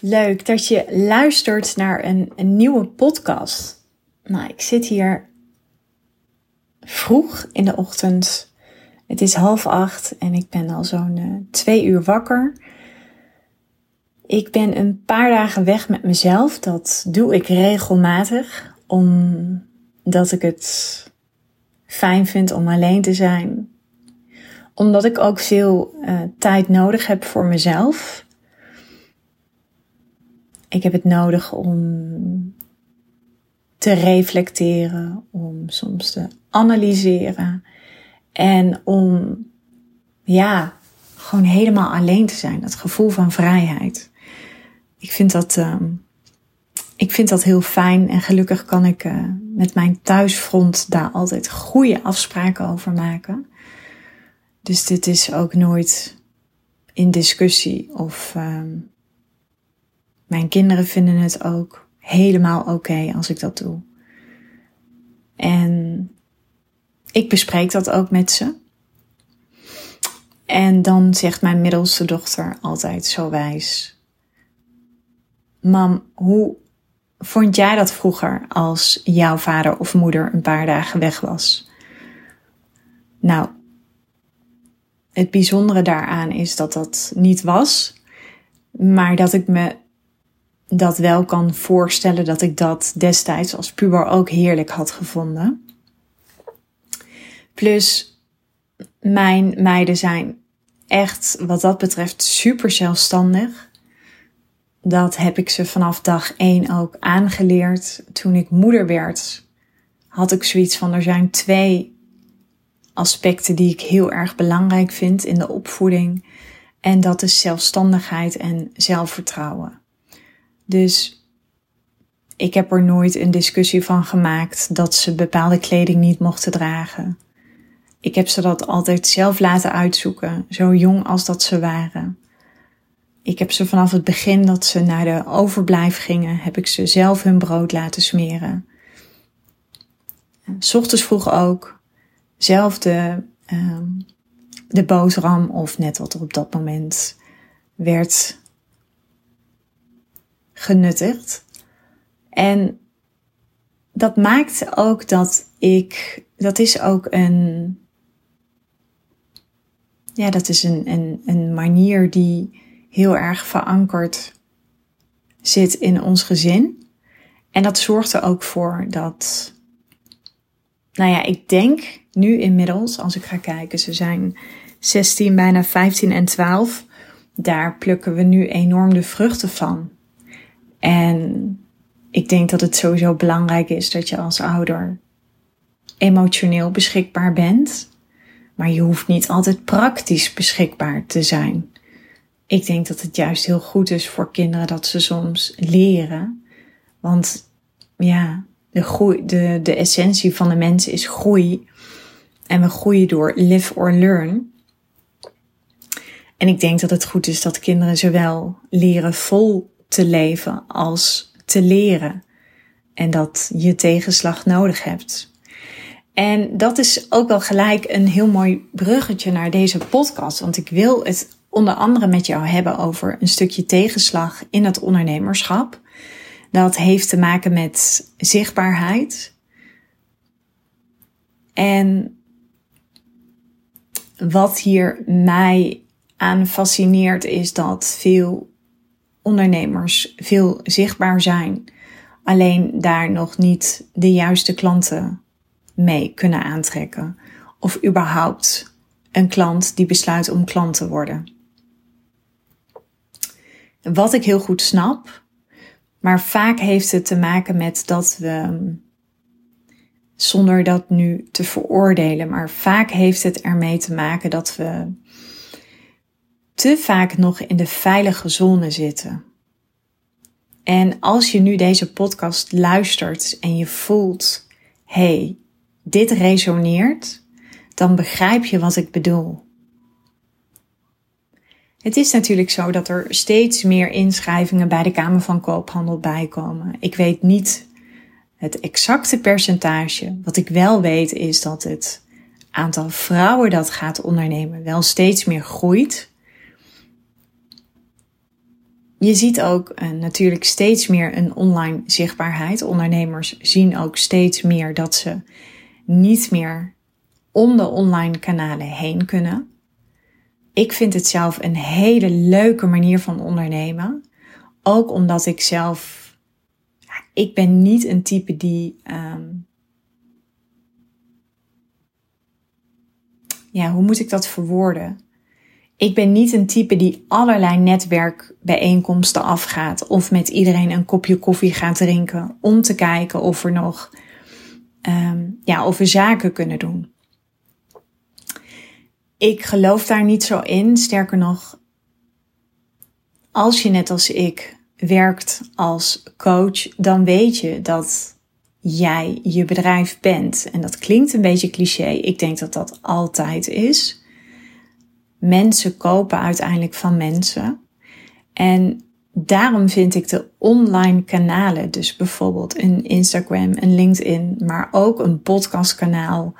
Leuk dat je luistert naar een, een nieuwe podcast. Nou, ik zit hier vroeg in de ochtend. Het is half acht en ik ben al zo'n uh, twee uur wakker. Ik ben een paar dagen weg met mezelf. Dat doe ik regelmatig, omdat ik het fijn vind om alleen te zijn. Omdat ik ook veel uh, tijd nodig heb voor mezelf. Ik heb het nodig om te reflecteren, om soms te analyseren en om, ja, gewoon helemaal alleen te zijn. Dat gevoel van vrijheid. Ik vind dat, uh, ik vind dat heel fijn en gelukkig kan ik uh, met mijn thuisfront daar altijd goede afspraken over maken. Dus dit is ook nooit in discussie of uh, mijn kinderen vinden het ook helemaal oké als ik dat doe. En ik bespreek dat ook met ze. En dan zegt mijn middelste dochter altijd zo wijs: Mam, hoe vond jij dat vroeger als jouw vader of moeder een paar dagen weg was? Nou, het bijzondere daaraan is dat dat niet was, maar dat ik me dat wel kan voorstellen dat ik dat destijds als puber ook heerlijk had gevonden. Plus, mijn meiden zijn echt wat dat betreft super zelfstandig. Dat heb ik ze vanaf dag één ook aangeleerd. Toen ik moeder werd, had ik zoiets van: er zijn twee aspecten die ik heel erg belangrijk vind in de opvoeding. En dat is zelfstandigheid en zelfvertrouwen. Dus ik heb er nooit een discussie van gemaakt dat ze bepaalde kleding niet mochten dragen. Ik heb ze dat altijd zelf laten uitzoeken, zo jong als dat ze waren. Ik heb ze vanaf het begin dat ze naar de overblijf gingen, heb ik ze zelf hun brood laten smeren. S ochtends vroeg ook zelf de, uh, de boterham of net wat er op dat moment werd genuttigd. En dat maakt ook dat ik, dat is ook een, ja, dat is een, een, een manier die heel erg verankerd zit in ons gezin. En dat zorgt er ook voor dat, nou ja, ik denk nu inmiddels, als ik ga kijken, ze zijn 16, bijna 15 en 12. Daar plukken we nu enorm de vruchten van. En ik denk dat het sowieso belangrijk is dat je als ouder emotioneel beschikbaar bent. Maar je hoeft niet altijd praktisch beschikbaar te zijn. Ik denk dat het juist heel goed is voor kinderen dat ze soms leren. Want ja, de, groei, de, de essentie van de mens is groei. En we groeien door live or learn. En ik denk dat het goed is dat kinderen zowel leren vol te leven als te leren. En dat je tegenslag nodig hebt. En dat is ook wel gelijk een heel mooi bruggetje naar deze podcast. Want ik wil het onder andere met jou hebben over een stukje tegenslag in het ondernemerschap. Dat heeft te maken met zichtbaarheid. En wat hier mij aan fascineert is dat veel ondernemers veel zichtbaar zijn, alleen daar nog niet de juiste klanten mee kunnen aantrekken. Of überhaupt een klant die besluit om klant te worden. Wat ik heel goed snap, maar vaak heeft het te maken met dat we, zonder dat nu te veroordelen, maar vaak heeft het ermee te maken dat we te vaak nog in de veilige zone zitten. En als je nu deze podcast luistert en je voelt, hey, dit resoneert, dan begrijp je wat ik bedoel. Het is natuurlijk zo dat er steeds meer inschrijvingen bij de Kamer van Koophandel bijkomen. Ik weet niet het exacte percentage. Wat ik wel weet is dat het aantal vrouwen dat gaat ondernemen wel steeds meer groeit. Je ziet ook uh, natuurlijk steeds meer een online zichtbaarheid. Ondernemers zien ook steeds meer dat ze niet meer om de online kanalen heen kunnen. Ik vind het zelf een hele leuke manier van ondernemen. Ook omdat ik zelf. Ik ben niet een type die. Um, ja, hoe moet ik dat verwoorden? Ik ben niet een type die allerlei netwerkbijeenkomsten afgaat of met iedereen een kopje koffie gaat drinken om te kijken of er nog um, ja, of we zaken kunnen doen. Ik geloof daar niet zo in. Sterker nog, als je net als ik werkt als coach, dan weet je dat jij je bedrijf bent. En dat klinkt een beetje cliché. Ik denk dat dat altijd is. Mensen kopen uiteindelijk van mensen. En daarom vind ik de online kanalen, dus bijvoorbeeld een Instagram, een LinkedIn, maar ook een podcastkanaal,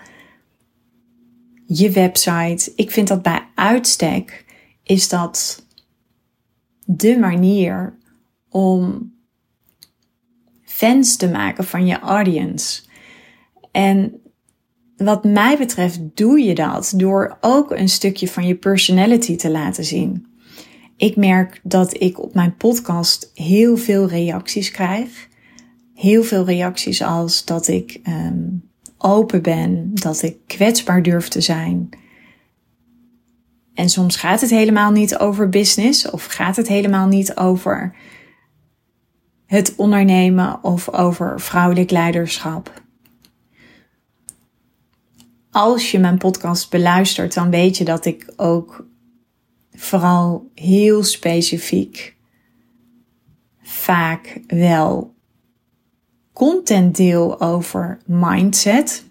je website. Ik vind dat bij uitstek is dat de manier om fans te maken van je audience. En wat mij betreft doe je dat door ook een stukje van je personality te laten zien. Ik merk dat ik op mijn podcast heel veel reacties krijg. Heel veel reacties als dat ik um, open ben, dat ik kwetsbaar durf te zijn. En soms gaat het helemaal niet over business of gaat het helemaal niet over het ondernemen of over vrouwelijk leiderschap. Als je mijn podcast beluistert, dan weet je dat ik ook vooral heel specifiek vaak wel content deel over mindset.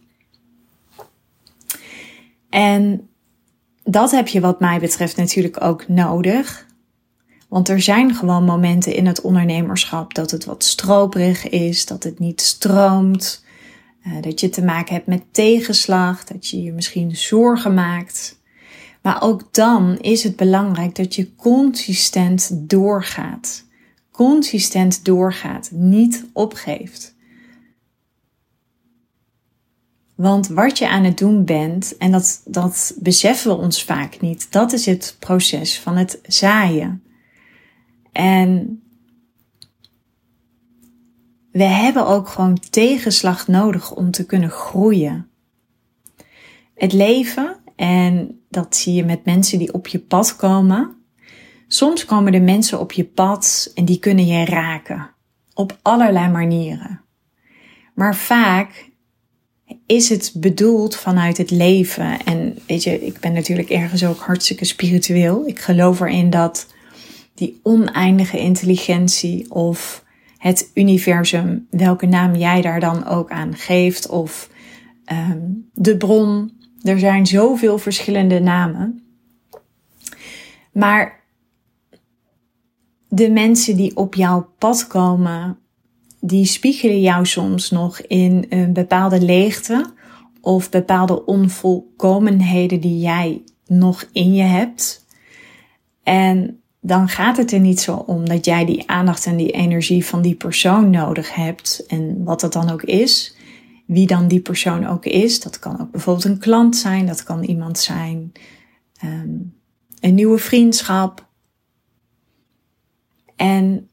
En dat heb je wat mij betreft natuurlijk ook nodig. Want er zijn gewoon momenten in het ondernemerschap dat het wat stroperig is, dat het niet stroomt, eh, dat je te maken hebt met tegenslag, dat je je misschien zorgen maakt. Maar ook dan is het belangrijk dat je consistent doorgaat. Consistent doorgaat, niet opgeeft. Want wat je aan het doen bent, en dat, dat beseffen we ons vaak niet, dat is het proces van het zaaien. En we hebben ook gewoon tegenslag nodig om te kunnen groeien. Het leven en dat zie je met mensen die op je pad komen. Soms komen er mensen op je pad en die kunnen je raken. Op allerlei manieren. Maar vaak is het bedoeld vanuit het leven. En weet je, ik ben natuurlijk ergens ook hartstikke spiritueel. Ik geloof erin dat die oneindige intelligentie of het universum, welke naam jij daar dan ook aan geeft, of um, de bron, er zijn zoveel verschillende namen. Maar de mensen die op jouw pad komen, die spiegelen jou soms nog in een bepaalde leegte of bepaalde onvolkomenheden die jij nog in je hebt. En dan gaat het er niet zo om dat jij die aandacht en die energie van die persoon nodig hebt en wat dat dan ook is wie dan die persoon ook is. Dat kan ook bijvoorbeeld een klant zijn, dat kan iemand zijn, um, een nieuwe vriendschap. En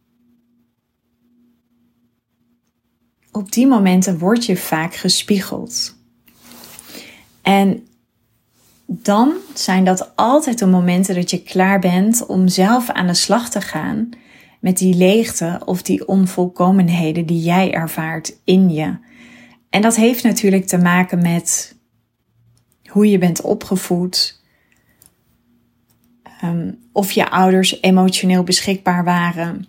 op die momenten word je vaak gespiegeld. En dan zijn dat altijd de momenten dat je klaar bent om zelf aan de slag te gaan met die leegte of die onvolkomenheden die jij ervaart in je. En dat heeft natuurlijk te maken met hoe je bent opgevoed. Um, of je ouders emotioneel beschikbaar waren.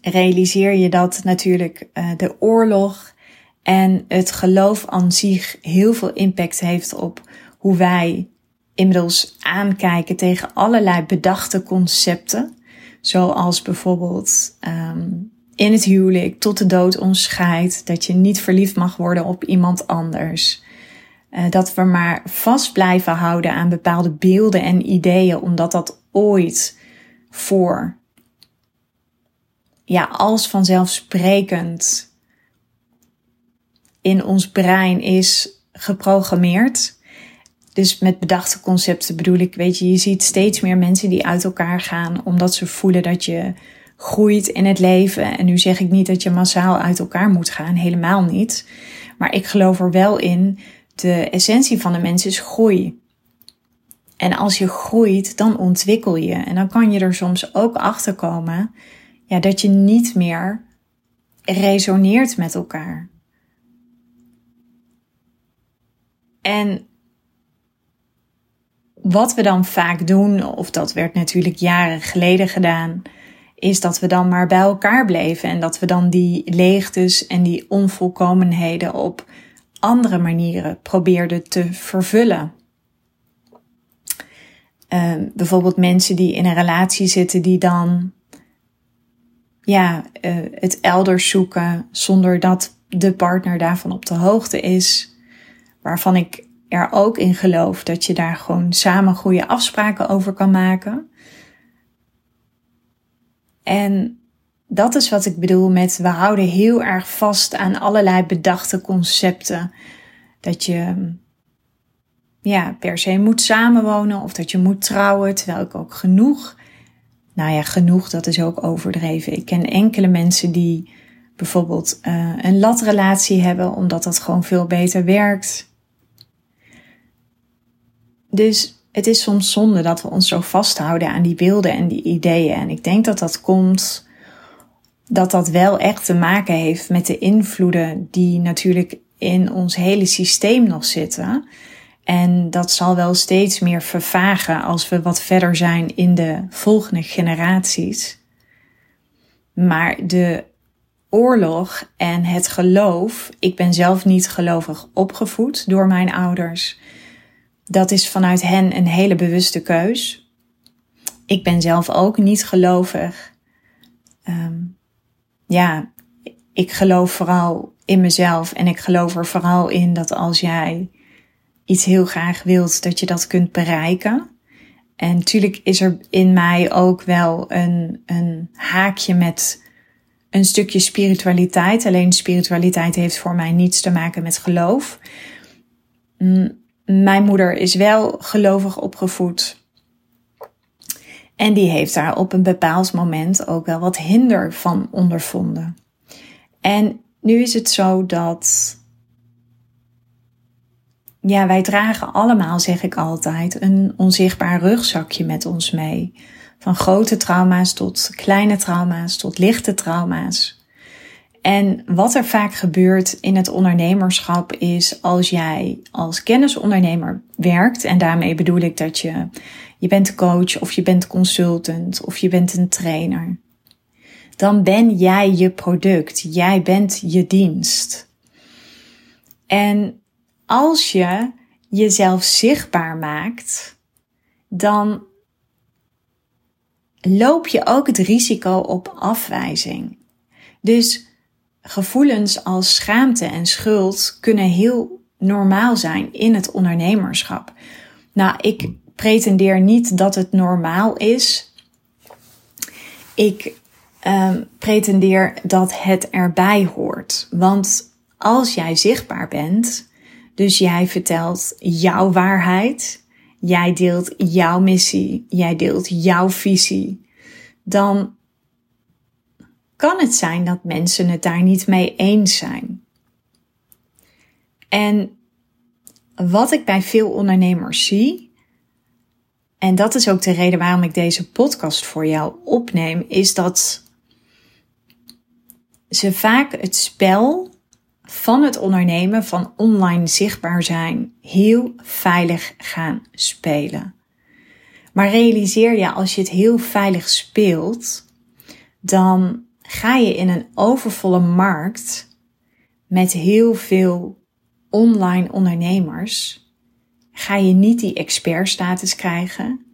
Realiseer je dat natuurlijk uh, de oorlog en het geloof aan zich heel veel impact heeft op hoe wij inmiddels aankijken tegen allerlei bedachte concepten. Zoals bijvoorbeeld um, in het huwelijk tot de dood ons scheidt. Dat je niet verliefd mag worden op iemand anders. Uh, dat we maar vast blijven houden aan bepaalde beelden en ideeën, omdat dat ooit voor ja, als vanzelfsprekend in ons brein is geprogrammeerd. Dus met bedachte concepten bedoel ik, weet je, je ziet steeds meer mensen die uit elkaar gaan omdat ze voelen dat je groeit in het leven. En nu zeg ik niet dat je massaal uit elkaar moet gaan, helemaal niet. Maar ik geloof er wel in, de essentie van de mens is groei. En als je groeit, dan ontwikkel je. En dan kan je er soms ook achter komen ja, dat je niet meer resoneert met elkaar. En wat we dan vaak doen, of dat werd natuurlijk jaren geleden gedaan, is dat we dan maar bij elkaar bleven en dat we dan die leegtes en die onvolkomenheden op andere manieren probeerden te vervullen. Uh, bijvoorbeeld mensen die in een relatie zitten die dan ja, uh, het elders zoeken zonder dat de partner daarvan op de hoogte is. Waarvan ik er ook in geloof dat je daar gewoon samen goede afspraken over kan maken. En dat is wat ik bedoel met we houden heel erg vast aan allerlei bedachte concepten. Dat je ja, per se moet samenwonen of dat je moet trouwen, terwijl ik ook genoeg, nou ja, genoeg, dat is ook overdreven. Ik ken enkele mensen die bijvoorbeeld uh, een latrelatie hebben, omdat dat gewoon veel beter werkt. Dus het is soms zonde dat we ons zo vasthouden aan die beelden en die ideeën. En ik denk dat dat komt dat dat wel echt te maken heeft met de invloeden die natuurlijk in ons hele systeem nog zitten. En dat zal wel steeds meer vervagen als we wat verder zijn in de volgende generaties. Maar de oorlog en het geloof, ik ben zelf niet gelovig opgevoed door mijn ouders dat is vanuit hen een hele bewuste keus. Ik ben zelf ook niet gelovig. Um, ja, ik geloof vooral in mezelf en ik geloof er vooral in dat als jij iets heel graag wilt, dat je dat kunt bereiken. En natuurlijk is er in mij ook wel een, een haakje met een stukje spiritualiteit. Alleen spiritualiteit heeft voor mij niets te maken met geloof. Mijn moeder is wel gelovig opgevoed. En die heeft daar op een bepaald moment ook wel wat hinder van ondervonden. En nu is het zo dat. Ja, wij dragen allemaal, zeg ik altijd, een onzichtbaar rugzakje met ons mee. Van grote trauma's tot kleine trauma's, tot lichte trauma's. En wat er vaak gebeurt in het ondernemerschap is als jij als kennisondernemer werkt, en daarmee bedoel ik dat je, je bent coach of je bent consultant of je bent een trainer, dan ben jij je product, jij bent je dienst. En als je jezelf zichtbaar maakt, dan loop je ook het risico op afwijzing. Dus gevoelens als schaamte en schuld kunnen heel normaal zijn in het ondernemerschap. Nou, ik pretendeer niet dat het normaal is. Ik um, pretendeer dat het erbij hoort. Want als jij zichtbaar bent, dus jij vertelt jouw waarheid, jij deelt jouw missie, jij deelt jouw visie, dan kan het zijn dat mensen het daar niet mee eens zijn. En wat ik bij veel ondernemers zie, en dat is ook de reden waarom ik deze podcast voor jou opneem, is dat ze vaak het spel van het ondernemen van online zichtbaar zijn heel veilig gaan spelen. Maar realiseer je, als je het heel veilig speelt, dan ga je in een overvolle markt met heel veel online ondernemers, ga je niet die expertstatus krijgen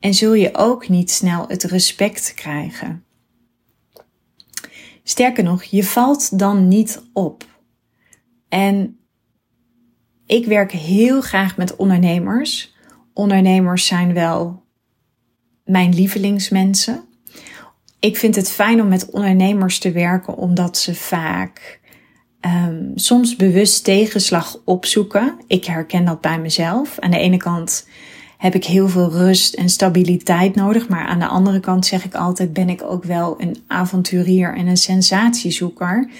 en zul je ook niet snel het respect krijgen. Sterker nog, je valt dan niet op. En ik werk heel graag met ondernemers. Ondernemers zijn wel mijn lievelingsmensen ik vind het fijn om met ondernemers te werken omdat ze vaak um, soms bewust tegenslag opzoeken. Ik herken dat bij mezelf. Aan de ene kant heb ik heel veel rust en stabiliteit nodig, maar aan de andere kant zeg ik altijd ben ik ook wel een avonturier en een sensatiezoeker.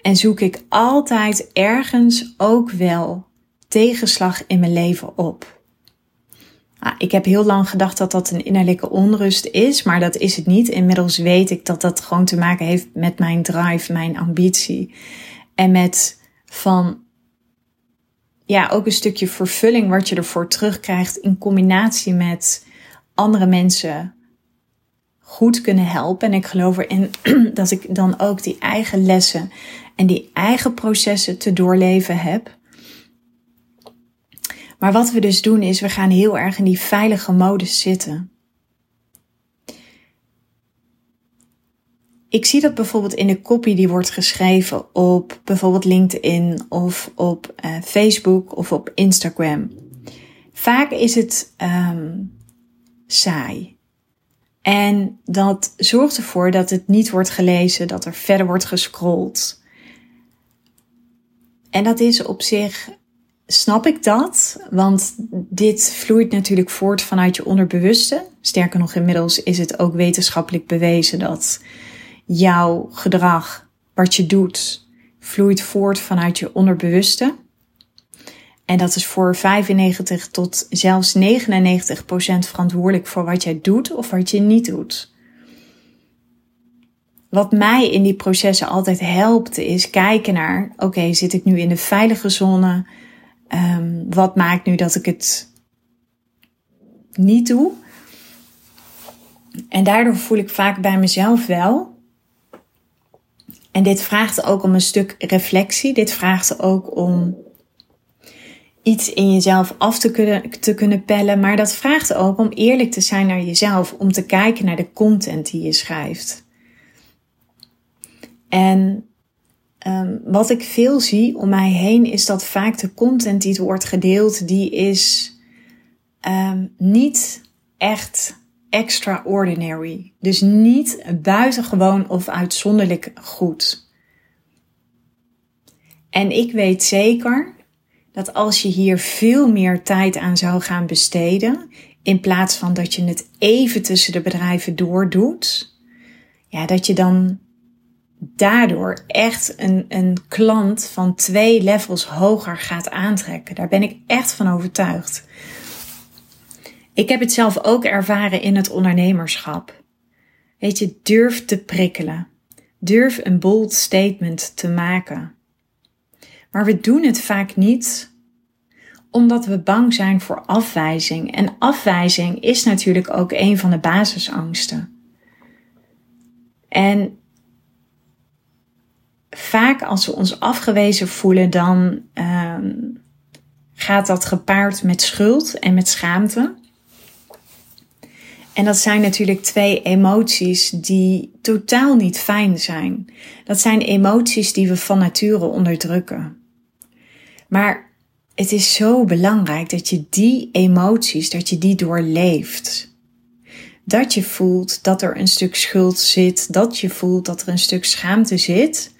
En zoek ik altijd ergens ook wel tegenslag in mijn leven op. Ah, ik heb heel lang gedacht dat dat een innerlijke onrust is, maar dat is het niet. Inmiddels weet ik dat dat gewoon te maken heeft met mijn drive, mijn ambitie. En met van, ja, ook een stukje vervulling wat je ervoor terugkrijgt in combinatie met andere mensen goed kunnen helpen. En ik geloof erin dat ik dan ook die eigen lessen en die eigen processen te doorleven heb. Maar wat we dus doen is, we gaan heel erg in die veilige modus zitten. Ik zie dat bijvoorbeeld in de copy die wordt geschreven op bijvoorbeeld LinkedIn of op uh, Facebook of op Instagram. Vaak is het um, saai. En dat zorgt ervoor dat het niet wordt gelezen, dat er verder wordt gescrolld. En dat is op zich snap ik dat, want dit vloeit natuurlijk voort vanuit je onderbewuste. Sterker nog, inmiddels is het ook wetenschappelijk bewezen dat jouw gedrag, wat je doet, vloeit voort vanuit je onderbewuste. En dat is voor 95 tot zelfs 99 procent verantwoordelijk voor wat jij doet of wat je niet doet. Wat mij in die processen altijd helpt, is kijken naar: oké, zit ik nu in de veilige zone? Um, wat maakt nu dat ik het niet doe? En daardoor voel ik vaak bij mezelf wel. En dit vraagt ook om een stuk reflectie. Dit vraagt ook om iets in jezelf af te kunnen, te kunnen pellen. Maar dat vraagt ook om eerlijk te zijn naar jezelf. Om te kijken naar de content die je schrijft. En Um, wat ik veel zie om mij heen is dat vaak de content die wordt gedeeld, die is um, niet echt extraordinary. Dus niet buitengewoon of uitzonderlijk goed. En ik weet zeker dat als je hier veel meer tijd aan zou gaan besteden, in plaats van dat je het even tussen de bedrijven doordoet, ja, dat je dan daardoor echt een, een klant van twee levels hoger gaat aantrekken. Daar ben ik echt van overtuigd. Ik heb het zelf ook ervaren in het ondernemerschap. Weet je, durf te prikkelen. Durf een bold statement te maken. Maar we doen het vaak niet omdat we bang zijn voor afwijzing. En afwijzing is natuurlijk ook een van de basisangsten. En vaak als we ons afgewezen voelen, dan um, gaat dat gepaard met schuld en met schaamte. En dat zijn natuurlijk twee emoties die totaal niet fijn zijn. Dat zijn emoties die we van nature onderdrukken. Maar het is zo belangrijk dat je die emoties, dat je die doorleeft. Dat je voelt dat er een stuk schuld zit, dat je voelt dat er een stuk schaamte zit.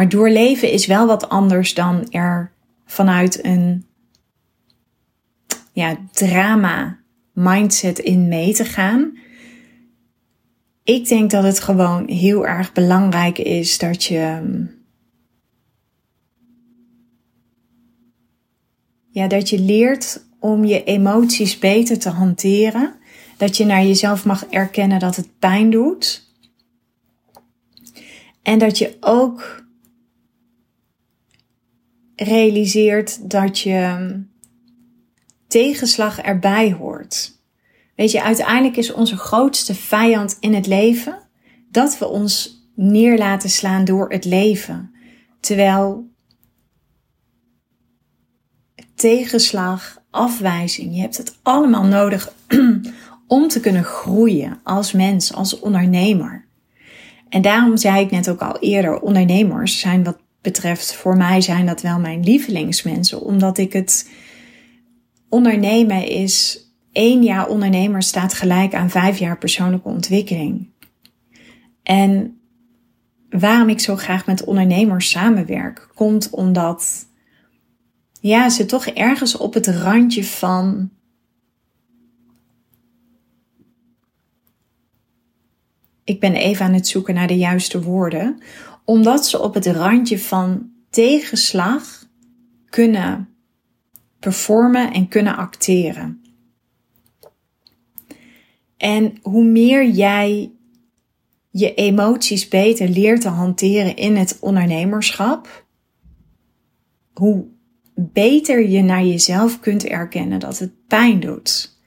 Maar doorleven is wel wat anders dan er vanuit een ja, drama mindset in mee te gaan. Ik denk dat het gewoon heel erg belangrijk is dat je. Ja, dat je leert om je emoties beter te hanteren. Dat je naar jezelf mag erkennen dat het pijn doet. En dat je ook realiseert dat je tegenslag erbij hoort. Weet je, uiteindelijk is onze grootste vijand in het leven dat we ons neer laten slaan door het leven. Terwijl tegenslag, afwijzing, je hebt het allemaal nodig om te kunnen groeien als mens, als ondernemer. En daarom zei ik net ook al eerder, ondernemers zijn wat betreft, voor mij zijn dat wel mijn lievelingsmensen, omdat ik het ondernemen is één jaar ondernemer staat gelijk aan vijf jaar persoonlijke ontwikkeling. En waarom ik zo graag met ondernemers samenwerk, komt omdat ja, ze toch ergens op het randje van ik ben even aan het zoeken naar de juiste woorden, omdat ze op het randje van tegenslag kunnen performen en kunnen acteren. En hoe meer jij je emoties beter leert te hanteren in het ondernemerschap, hoe beter je naar jezelf kunt erkennen dat het pijn doet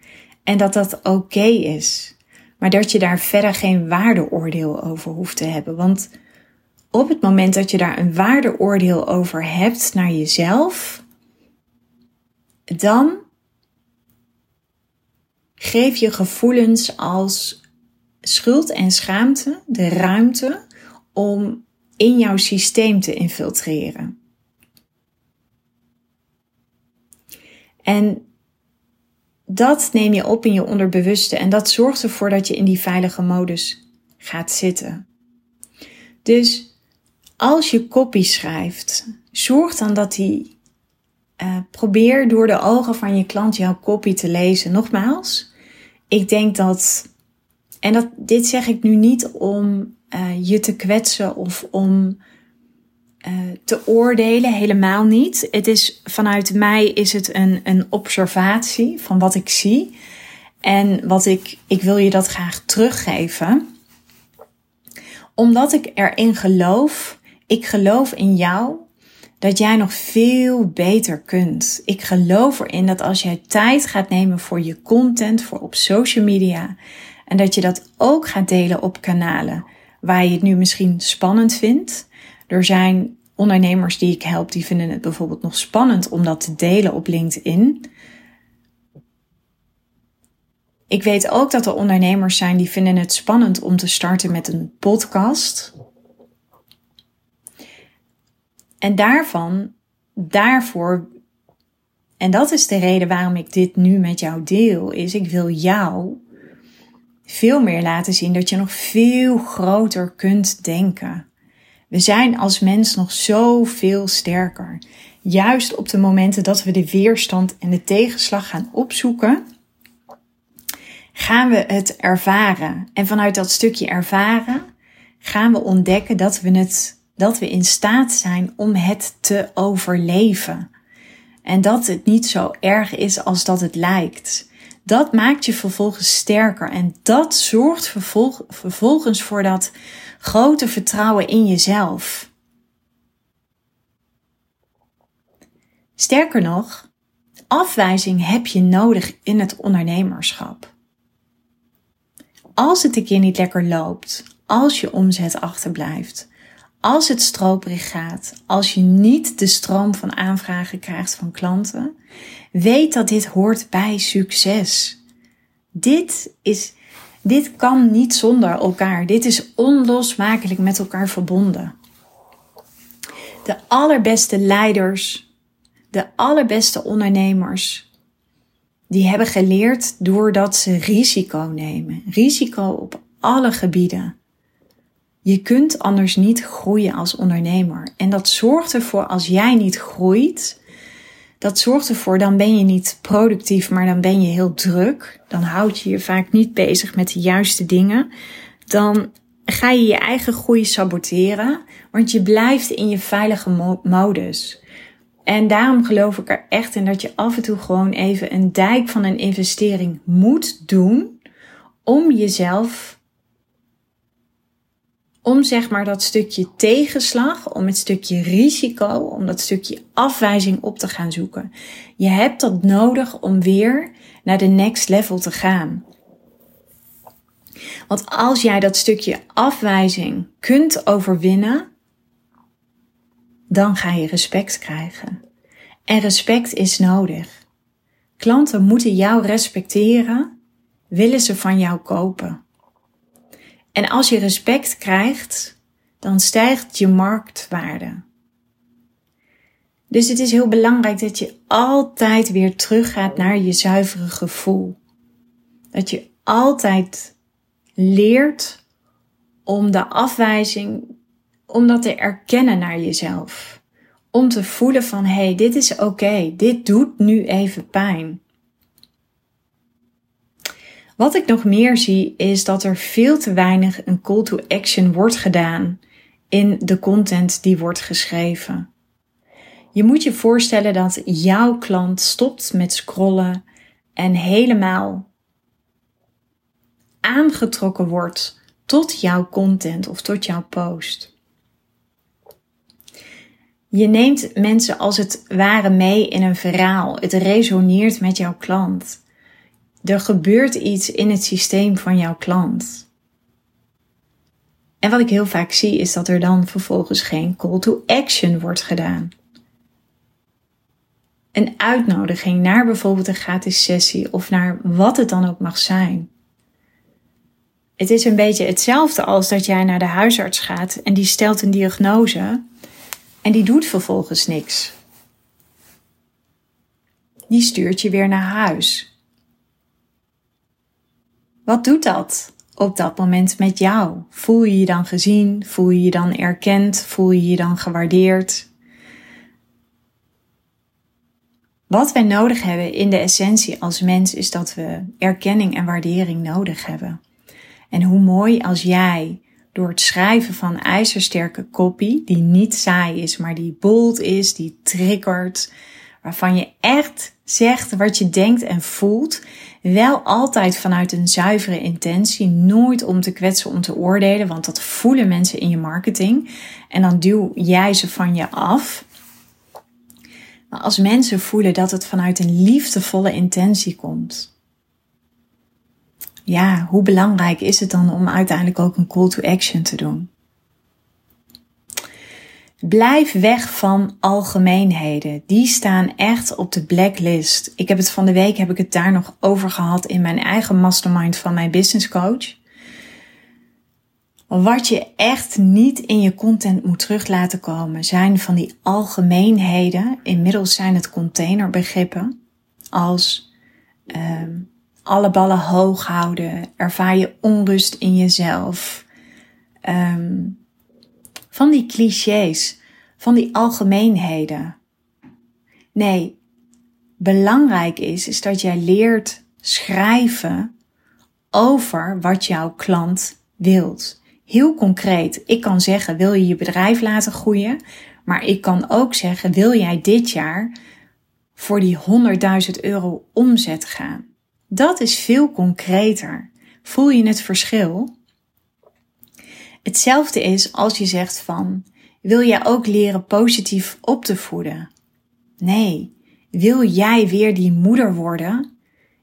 en dat dat oké is, maar dat je daar verder geen waardeoordeel over hoeft te hebben. Want op het moment dat je daar een waardeoordeel over hebt naar jezelf, dan geef je gevoelens als schuld en schaamte de ruimte om in jouw systeem te infiltreren. En dat neem je op in je onderbewuste en dat zorgt ervoor dat je in die veilige modus gaat zitten. Dus als je copy schrijft, zorg dan dat die uh, probeer door de ogen van je klant jouw copy te lezen. Nogmaals, ik denk dat, en dat, dit zeg ik nu niet om uh, je te kwetsen of om uh, te oordelen, helemaal niet. Het is vanuit mij is het een, een observatie van wat ik zie. En wat ik, ik wil je dat graag teruggeven. Omdat ik erin geloof, ik geloof in jou dat jij nog veel beter kunt. Ik geloof erin dat als jij tijd gaat nemen voor je content, voor op social media, en dat je dat ook gaat delen op kanalen waar je het nu misschien spannend vindt. Er zijn ondernemers die ik help, die vinden het bijvoorbeeld nog spannend om dat te delen op LinkedIn. Ik weet ook dat er ondernemers zijn die vinden het spannend om te starten met een podcast. En daarvan, daarvoor, en dat is de reden waarom ik dit nu met jou deel, is ik wil jou veel meer laten zien dat je nog veel groter kunt denken. We zijn als mens nog zoveel sterker. Juist op de momenten dat we de weerstand en de tegenslag gaan opzoeken, gaan we het ervaren. En vanuit dat stukje ervaren gaan we ontdekken dat we het dat we in staat zijn om het te overleven. En dat het niet zo erg is als dat het lijkt. Dat maakt je vervolgens sterker en dat zorgt vervolgens voor dat grote vertrouwen in jezelf. Sterker nog, afwijzing heb je nodig in het ondernemerschap. Als het een keer niet lekker loopt, als je omzet achterblijft, als het stroperig gaat, als je niet de stroom van aanvragen krijgt van klanten, weet dat dit hoort bij succes. Dit is, dit kan niet zonder elkaar. Dit is onlosmakelijk met elkaar verbonden. De allerbeste leiders, de allerbeste ondernemers, die hebben geleerd doordat ze risico nemen. Risico op alle gebieden. Je kunt anders niet groeien als ondernemer. En dat zorgt ervoor als jij niet groeit. Dat zorgt ervoor, dan ben je niet productief, maar dan ben je heel druk. Dan houd je je vaak niet bezig met de juiste dingen. Dan ga je je eigen groei saboteren, want je blijft in je veilige modus. En daarom geloof ik er echt in dat je af en toe gewoon even een dijk van een investering moet doen om jezelf om zeg maar dat stukje tegenslag, om het stukje risico, om dat stukje afwijzing op te gaan zoeken. Je hebt dat nodig om weer naar de next level te gaan. Want als jij dat stukje afwijzing kunt overwinnen, dan ga je respect krijgen. En respect is nodig. Klanten moeten jou respecteren, willen ze van jou kopen. En als je respect krijgt, dan stijgt je marktwaarde. Dus het is heel belangrijk dat je altijd weer teruggaat naar je zuivere gevoel. Dat je altijd leert om de afwijzing, om dat te erkennen naar jezelf. Om te voelen van, hé, hey, dit is oké, dit doet nu even pijn. Wat ik nog meer zie is dat er veel te weinig een call to action wordt gedaan in de content die wordt geschreven. Je moet je voorstellen dat jouw klant stopt met scrollen en helemaal aangetrokken wordt tot jouw content of tot jouw post. Je neemt mensen als het ware mee in een verhaal. Het resoneert met jouw klant. Er gebeurt iets in het systeem van jouw klant. En wat ik heel vaak zie is dat er dan vervolgens geen call to action wordt gedaan. Een uitnodiging naar bijvoorbeeld een gratis sessie of naar wat het dan ook mag zijn. Het is een beetje hetzelfde als dat jij naar de huisarts gaat en die stelt een diagnose en die doet vervolgens niks. Die stuurt je weer naar huis. Wat doet dat op dat moment met jou? Voel je je dan gezien? Voel je je dan erkend? Voel je je dan gewaardeerd? Wat wij nodig hebben in de essentie als mens is dat we erkenning en waardering nodig hebben. En hoe mooi als jij door het schrijven van ijzersterke copy, die niet saai is, maar die bold is, die triggert, waarvan je echt zegt wat je denkt en voelt, wel altijd vanuit een zuivere intentie, nooit om te kwetsen, om te oordelen, want dat voelen mensen in je marketing en dan duw jij ze van je af. Maar als mensen voelen dat het vanuit een liefdevolle intentie komt, ja, hoe belangrijk is het dan om uiteindelijk ook een call to action te doen? Blijf weg van algemeenheden. Die staan echt op de blacklist. Ik heb het van de week heb ik het daar nog over gehad in mijn eigen mastermind van mijn business coach. Wat je echt niet in je content moet terug laten komen zijn van die algemeenheden. Inmiddels zijn het containerbegrippen als um, alle ballen hoog houden, ervaar je onrust in jezelf. Um, van die clichés, van die algemeenheden. Nee, belangrijk is, is dat jij leert schrijven over wat jouw klant wilt. Heel concreet, ik kan zeggen, wil je je bedrijf laten groeien? Maar ik kan ook zeggen, wil jij dit jaar voor die 100.000 euro omzet gaan? Dat is veel concreter. Voel je het verschil? Hetzelfde is als je zegt van, wil jij ook leren positief op te voeden? Nee, wil jij weer die moeder worden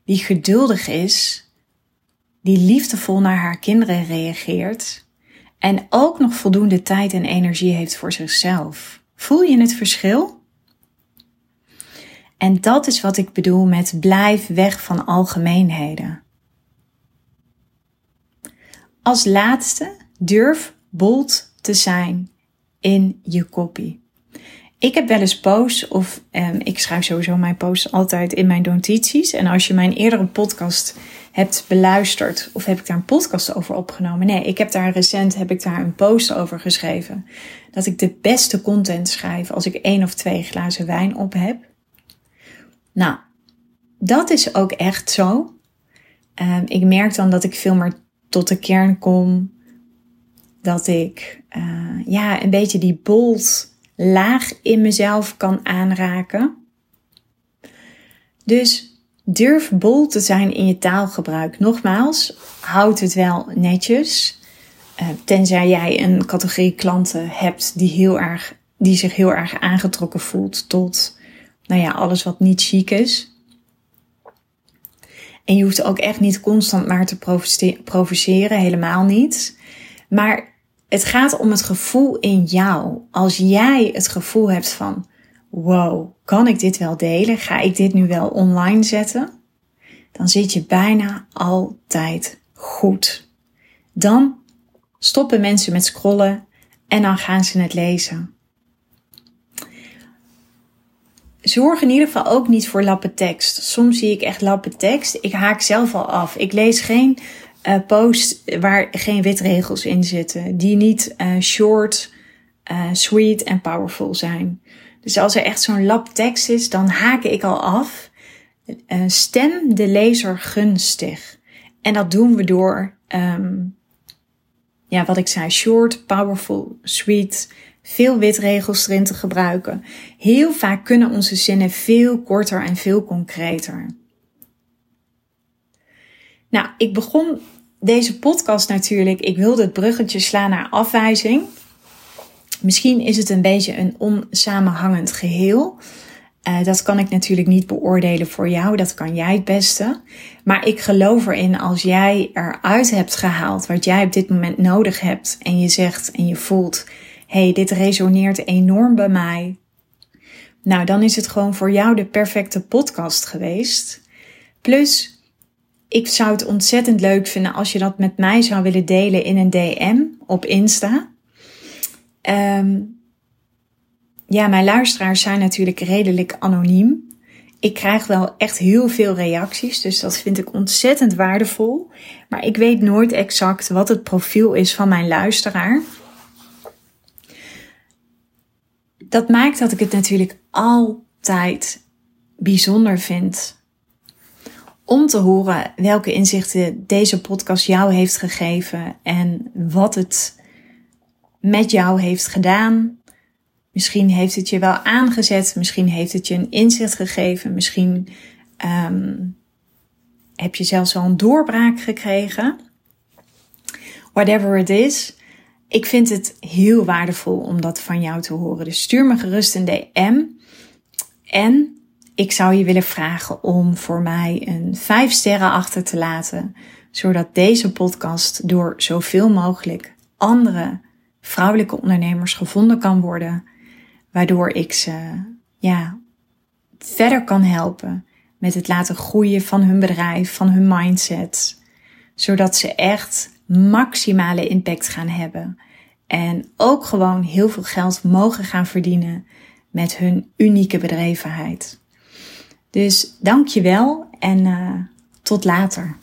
die geduldig is, die liefdevol naar haar kinderen reageert en ook nog voldoende tijd en energie heeft voor zichzelf? Voel je het verschil? En dat is wat ik bedoel met blijf weg van algemeenheden. Als laatste, durf bold te zijn in je copy. Ik heb wel eens posts, of um, ik schrijf sowieso mijn posts altijd in mijn notities. En als je mijn eerdere podcast hebt beluisterd, of heb ik daar een podcast over opgenomen? Nee, ik heb daar recent heb ik daar een post over geschreven. Dat ik de beste content schrijf als ik één of twee glazen wijn op heb. Nou, dat is ook echt zo. Um, ik merk dan dat ik veel meer tot de kern kom. Dat ik uh, ja, een beetje die bold laag in mezelf kan aanraken. Dus durf bold te zijn in je taalgebruik. Nogmaals, houd het wel netjes. Uh, tenzij jij een categorie klanten hebt die, heel erg, die zich heel erg aangetrokken voelt tot nou ja, alles wat niet chic is. En je hoeft ook echt niet constant maar te provoceren, helemaal niet. Maar het gaat om het gevoel in jou. Als jij het gevoel hebt van, wow, kan ik dit wel delen? Ga ik dit nu wel online zetten? Dan zit je bijna altijd goed. Dan stoppen mensen met scrollen en dan gaan ze het lezen zorg in ieder geval ook niet voor lappen tekst. Soms zie ik echt lappen tekst. Ik haak zelf al af. Ik lees geen uh, posts waar geen witregels in zitten. Die niet uh, short, uh, sweet en powerful zijn. Dus als er echt zo'n lap tekst is, dan haak ik al af. stem de lezer gunstig. En dat doen we door, um, ja, wat ik zei, short, powerful, sweet, veel witregels erin te gebruiken. Heel vaak kunnen onze zinnen veel korter en veel concreter. Nou, ik begon deze podcast natuurlijk. Ik wilde het bruggetje slaan naar afwijzing. Misschien is het een beetje een onsamenhangend geheel. Uh, dat kan ik natuurlijk niet beoordelen voor jou, dat kan jij het beste. Maar ik geloof erin als jij eruit hebt gehaald wat jij op dit moment nodig hebt en je zegt en je voelt, hey, dit resoneert enorm bij mij. Nou, dan is het gewoon voor jou de perfecte podcast geweest. Plus, ik zou het ontzettend leuk vinden als je dat met mij zou willen delen in een DM op Insta. Um, ja, mijn luisteraars zijn natuurlijk redelijk anoniem. Ik krijg wel echt heel veel reacties, dus dat vind ik ontzettend waardevol. Maar ik weet nooit exact wat het profiel is van mijn luisteraar. Dat maakt dat ik het natuurlijk altijd bijzonder vind om te horen welke inzichten deze podcast jou heeft gegeven en wat het met jou heeft gedaan. Misschien heeft het je wel aangezet, misschien heeft het je een inzicht gegeven, misschien um, heb je zelfs wel een doorbraak gekregen. Whatever it is, ik vind het heel waardevol om dat van jou te horen. Dus stuur me gerust een DM. En ik zou je willen vragen om voor mij een 5 sterren achter te laten, zodat deze podcast door zoveel mogelijk andere vrouwelijke ondernemers gevonden kan worden, waardoor ik ze ja, verder kan helpen met het laten groeien van hun bedrijf, van hun mindset, zodat ze echt maximale impact gaan hebben en ook gewoon heel veel geld mogen gaan verdienen met hun unieke bedrijvenheid. Dus dank je wel en uh, tot later.